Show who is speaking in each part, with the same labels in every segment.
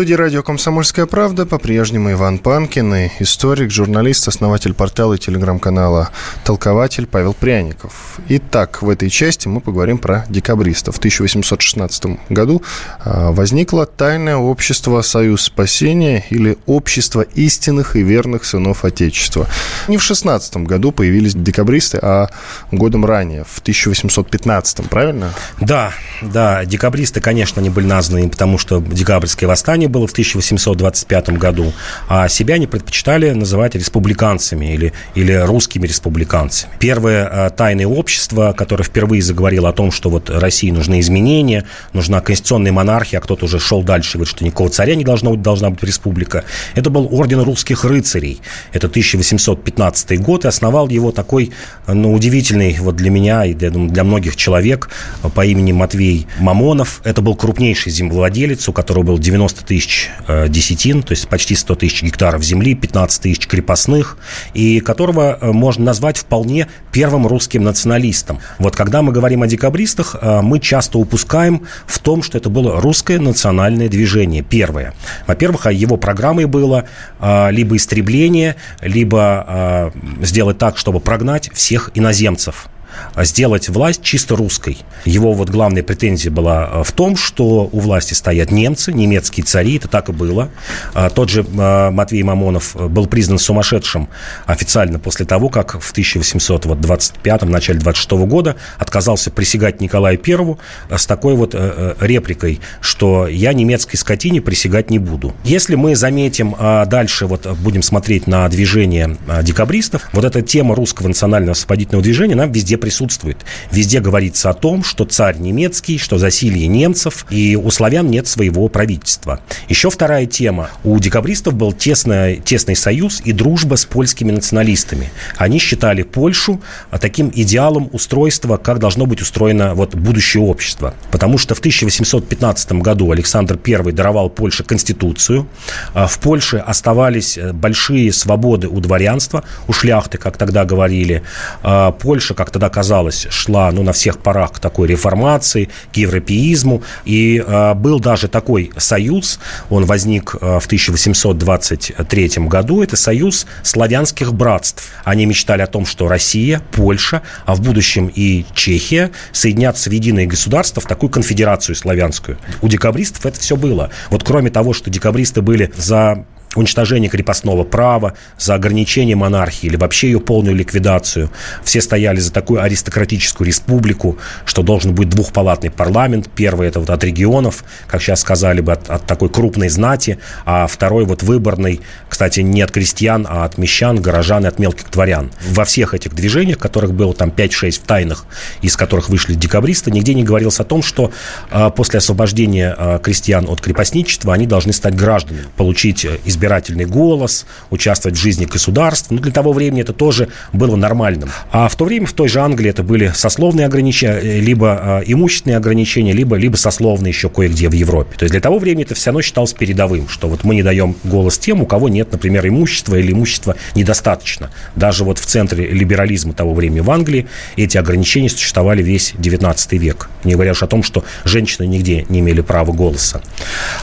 Speaker 1: Студии радио «Комсомольская правда» по-прежнему Иван Панкин и историк, журналист, основатель портала и телеграм-канала «Толкователь» Павел Пряников. Итак, в этой части мы поговорим про декабристов. В 1816 году а, возникло тайное общество «Союз спасения» или «Общество истинных и верных сынов Отечества». Не в 16 году появились декабристы, а годом ранее, в 1815, правильно?
Speaker 2: Да, да, декабристы, конечно, не были названы, потому что декабрьское восстание было в 1825 году, а себя они предпочитали называть республиканцами или, или русскими республиканцами. Первое э, тайное общество, которое впервые заговорило о том, что вот России нужны изменения, нужна конституционная монархия, а кто-то уже шел дальше, говорит, что никакого царя не должно должна быть республика. Это был орден русских рыцарей. Это 1815 год, и основал его такой, ну, удивительный вот для меня и для, для многих человек по имени Матвей Мамонов. Это был крупнейший землевладелец, у которого был 90 тысяч э, десятин, то есть почти 100 тысяч гектаров земли, 15 тысяч крепостных, и которого э, можно назвать вполне первым русским националистом. Вот когда мы говорим о декабристах, э, мы часто упускаем в том, что это было русское национальное движение. Первое. Во-первых, а его программой было либо истребление, либо сделать так, чтобы прогнать всех иноземцев сделать власть чисто русской. Его вот главная претензия была э, в том, что у власти стоят немцы, немецкие цари, это так и было. А тот же э, Матвей Мамонов э, был признан сумасшедшим официально после того, как в 1825 начале 26 года отказался присягать Николаю Первому с такой вот репликой, что я немецкой скотине присягать не буду. Если мы заметим а дальше, вот будем смотреть на движение декабристов, вот эта тема русского национального освободительного движения, нам везде присутствует. Везде говорится о том, что царь немецкий, что засилье немцев, и у славян нет своего правительства. Еще вторая тема. У декабристов был тесный, тесный союз и дружба с польскими националистами. Они считали Польшу таким идеалом устройства, как должно быть устроено вот будущее общество. Потому что в 1815 году Александр I даровал Польше конституцию. А в Польше оставались э, большие свободы у дворянства, у шляхты, как тогда говорили. А Польша, как тогда казалось, шла ну, на всех парах к такой реформации, к европеизму. И э, был даже такой союз, он возник э, в 1823 году, это союз славянских братств. Они мечтали о том, что Россия, Польша, а в будущем и Чехия соединятся в единое государство, в такую конфедерацию славянскую. У декабристов это все было. Вот кроме того, что декабристы были за уничтожение крепостного права, за ограничение монархии или вообще ее полную ликвидацию. Все стояли за такую аристократическую республику, что должен быть двухпалатный парламент. Первый это вот от регионов, как сейчас сказали бы, от, от такой крупной знати, а второй вот выборный, кстати, не от крестьян, а от мещан, горожан и от мелких дворян. Во всех этих движениях, которых было там 5-6 в тайных, из которых вышли декабристы, нигде не говорилось о том, что э, после освобождения э, крестьян от крепостничества они должны стать гражданами, получить из избирательный голос, участвовать в жизни государства. Ну, для того времени это тоже было нормальным. А в то время в той же Англии это были сословные ограничения, э, либо э, имущественные ограничения, либо, либо сословные еще кое-где в Европе. То есть для того времени это все равно считалось передовым, что вот мы не даем голос тем, у кого нет, например, имущества или имущества недостаточно. Даже вот в центре либерализма того времени в Англии эти ограничения существовали весь 19 век. Не говоря уж о том, что женщины нигде не имели права голоса.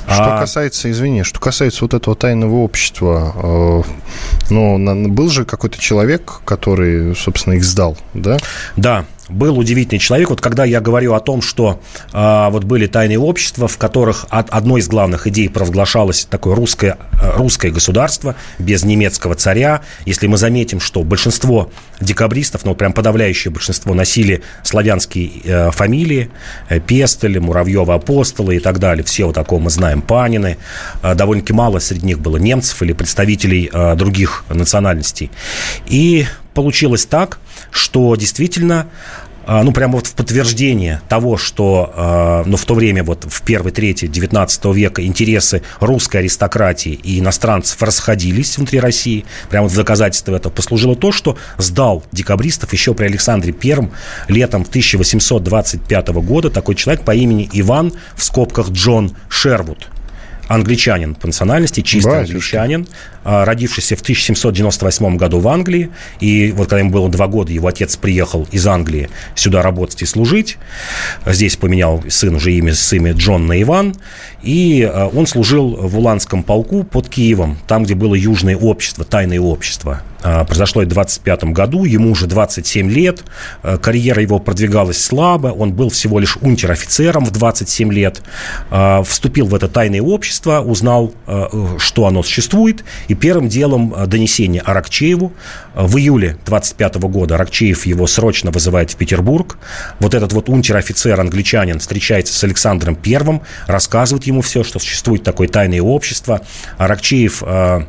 Speaker 1: Что а... касается, извини, что касается вот этого тайного современного общества, э, ну, был же какой-то человек, который, собственно, их сдал, да?
Speaker 2: Да, был удивительный человек. Вот когда я говорю о том, что э, вот были тайные общества, в которых от, одной из главных идей провозглашалось такое русское, э, русское государство без немецкого царя. Если мы заметим, что большинство декабристов, ну, прям подавляющее большинство, носили славянские э, фамилии, э, Пестель, Муравьева, Апостолы и так далее. Все вот такого мы знаем, Панины. Э, довольно-таки мало среди них было немцев или представителей э, других национальностей. И получилось так, что действительно а, ну, прямо вот в подтверждение того, что, а, ну, в то время, вот в первой трети 19 века интересы русской аристократии и иностранцев расходились внутри России, прямо в доказательство этого послужило то, что сдал декабристов еще при Александре Первом летом 1825 года такой человек по имени Иван, в скобках Джон Шервуд англичанин по национальности, чистый Батюшка. англичанин, а, родившийся в 1798 году в Англии. И вот когда ему было два года, его отец приехал из Англии сюда работать и служить. Здесь поменял сын уже имя с имя Джон на Иван. И а, он служил в Уланском полку под Киевом, там, где было южное общество, тайное общество. А, произошло это в 25 году, ему уже 27 лет, карьера его продвигалась слабо, он был всего лишь унтер-офицером в 27 лет, вступил в это тайное общество, узнал, что оно существует, и первым делом э, донесение Аракчееву. Э, в июле 25 года Аракчеев его срочно вызывает в Петербург. Вот этот вот унтер-офицер, англичанин, встречается с Александром Первым, рассказывает ему все, что существует такое тайное общество. Аракчеев э, Э,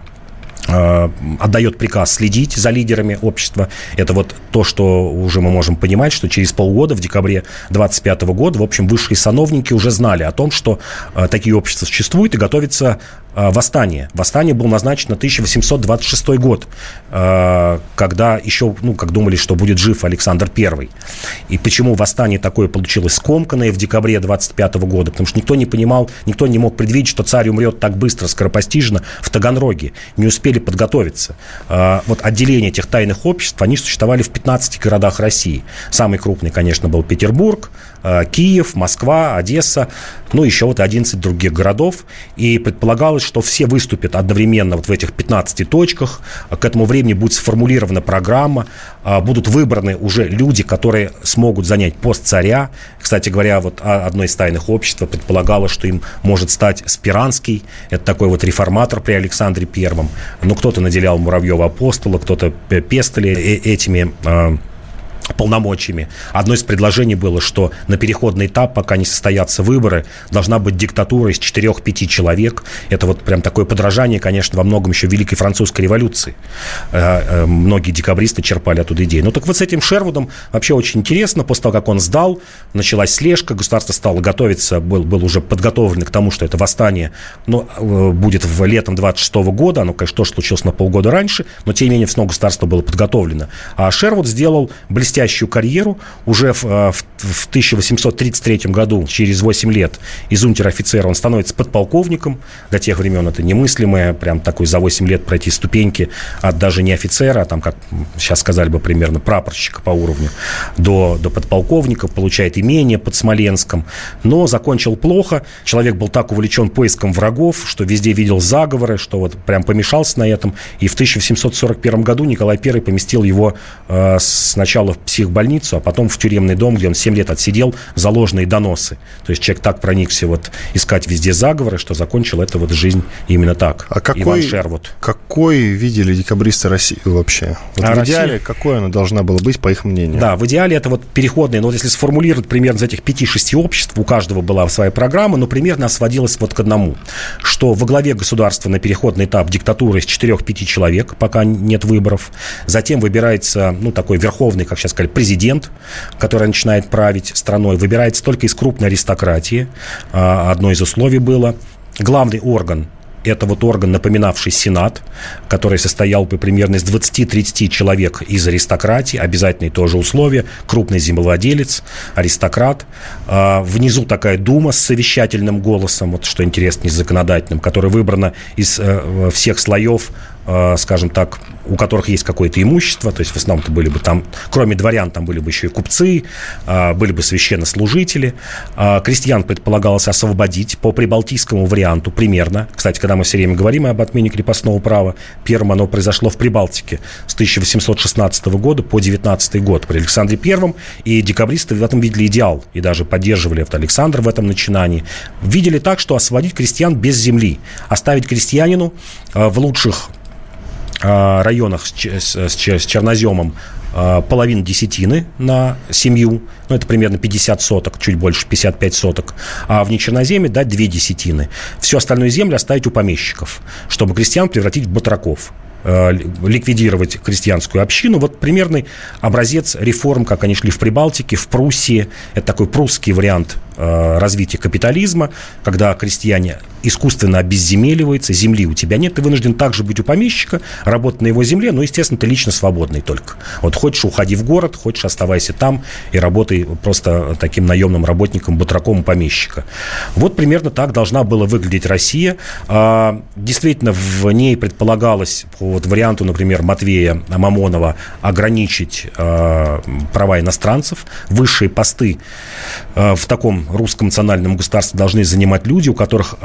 Speaker 2: отдает приказ следить за лидерами общества. Это вот то, что уже мы можем понимать, что через полгода, в декабре 25 года, в общем, высшие сановники уже знали о том, что э, такие общества существуют и готовится э, восстание. Восстание было назначено на 1826 год, когда еще, ну, как думали, что будет жив Александр I. И почему восстание такое получилось скомканное в декабре 25 года? Потому что никто не понимал, никто не мог предвидеть, что царь умрет так быстро, скоропостижно в Таганроге. Не успели подготовиться. А, вот отделения этих тайных обществ, они существовали в 15 городах России. Самый крупный, конечно, был Петербург, а, Киев, Москва, Одесса, ну, еще вот 11 других городов. И предполагалось, что все выступят одновременно вот в этих 15 точках. К этому времени будет сформулирована программа, а, будут выбраны уже люди, которые смогут занять пост царя. Кстати говоря, вот одно из тайных обществ предполагало, что им может стать Спиранский, это такой вот реформатор при Александре Первом. Ну, кто-то наделял Муравьева апостола, кто-то Пестели э, этими а, полномочиями. Одно из предложений было, что на переходный этап, пока не состоятся выборы, должна быть диктатура из 4-5 человек. Это вот прям такое подражание, конечно, во многом еще Великой Французской революции. Э, э, многие декабристы черпали оттуда идеи. Ну так вот с этим Шервудом вообще очень интересно. После того, как он сдал, началась слежка, государство стало готовиться, был, был уже подготовлен к тому, что это восстание ну, э, будет в летом 26 года. Оно, конечно, тоже случилось на полгода раньше, но тем не менее снова государство было подготовлено. А Шервуд сделал блестящий блестящую карьеру. Уже в, э, в, в 1833 году, через 8 лет, из унтер-офицера он становится подполковником. До тех времен это немыслимое, прям такой за 8 лет пройти ступеньки от даже не офицера, а там, как сейчас сказали бы примерно, прапорщика по уровню, до, до подполковника, получает имение под Смоленском. Но закончил плохо. Человек был так увлечен поиском врагов, что везде видел заговоры, что вот прям помешался на этом. И в 1741 году Николай I поместил его э, сначала в психбольницу, а потом в тюремный дом, где он 7 лет отсидел за ложные доносы. То есть человек так проникся вот искать везде заговоры, что закончил это вот жизнь именно так.
Speaker 1: А какой, Иван Шервуд. какой видели декабристы России вообще? Вот а в Россия... идеале какой она должна была быть, по их мнению?
Speaker 2: Да, в идеале это вот переходные, но вот если сформулировать примерно из этих 5-6 обществ, у каждого была своя программа, но примерно сводилась вот к одному, что во главе государства на переходный этап диктатура из 4-5 человек, пока нет выборов, затем выбирается, ну, такой верховный, как сейчас сказали, президент, который начинает править страной, выбирается только из крупной аристократии. А, одно из условий было. Главный орган это вот орган, напоминавший Сенат, который состоял бы примерно из 20-30 человек из аристократии, обязательные тоже условия, крупный землевладелец, аристократ. А, внизу такая дума с совещательным голосом, вот что интересно, не законодательным, которая выбрана из э, всех слоев скажем так, у которых есть какое-то имущество, то есть в основном это были бы там, кроме дворян, там были бы еще и купцы, э, были бы священнослужители. Э, крестьян предполагалось освободить по прибалтийскому варианту примерно. Кстати, когда мы все время говорим об отмене крепостного права, первым оно произошло в Прибалтике с 1816 года по 19 год при Александре Первом, и декабристы в этом видели идеал, и даже поддерживали это Александр в этом начинании. Видели так, что освободить крестьян без земли, оставить крестьянину в лучших Э, районах с, с, с черноземом э, половину десятины на семью, ну, это примерно 50 соток, чуть больше, 55 соток, а в нечерноземе дать две десятины. Всю остальную землю оставить у помещиков, чтобы крестьян превратить в батраков. э, ликвидировать крестьянскую общину. Вот примерный образец реформ, как они шли в Прибалтике, в Пруссии. Это такой прусский вариант э, развития капитализма, когда крестьяне искусственно обезземеливаются, земли у тебя нет, ты вынужден также быть у помещика, работать на его земле, но, естественно, ты лично свободный только. Вот хочешь, уходи в город, хочешь, оставайся там и работай просто таким наемным работником, батраком помещика. Вот примерно так должна была выглядеть Россия. А, действительно, в ней предполагалось по вот варианту, например, Матвея Мамонова ограничить а, права иностранцев. Высшие посты а, в таком русском национальном государстве должны занимать люди, у которых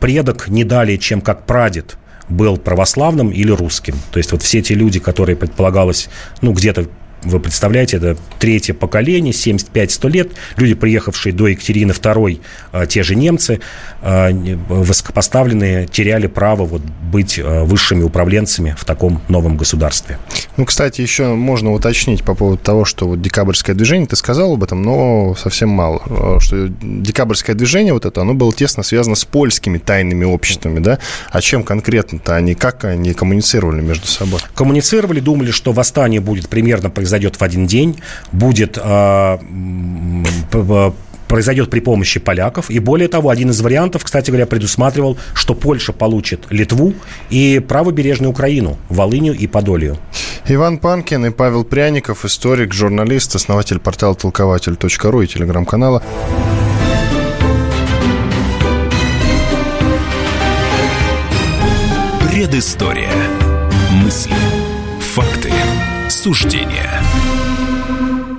Speaker 2: предок не далее, чем как прадед был православным или русским. То есть вот все те люди, которые предполагалось, ну, где-то вы представляете, это третье поколение, 75-100 лет. Люди, приехавшие до Екатерины II, а, те же немцы, а, высокопоставленные, теряли право вот быть а, высшими управленцами в таком новом государстве.
Speaker 1: Ну, кстати, еще можно уточнить по поводу того, что вот декабрьское движение, ты сказал об этом, но совсем мало. Что декабрьское движение вот это, оно было тесно связано с польскими тайными обществами, да? А чем конкретно-то они, как они коммуницировали между собой?
Speaker 2: Коммуницировали, думали, что восстание будет примерно произойти произойдет в один день, будет а, произойдет при помощи поляков. И более того, один из вариантов, кстати говоря, предусматривал, что Польша получит Литву и правобережную Украину, Волынью и Подолью.
Speaker 1: Иван Панкин и Павел Пряников, историк, журналист, основатель портала толкователь.ру и телеграм-канала.
Speaker 3: Предыстория. Мысли. Факты. Суждения.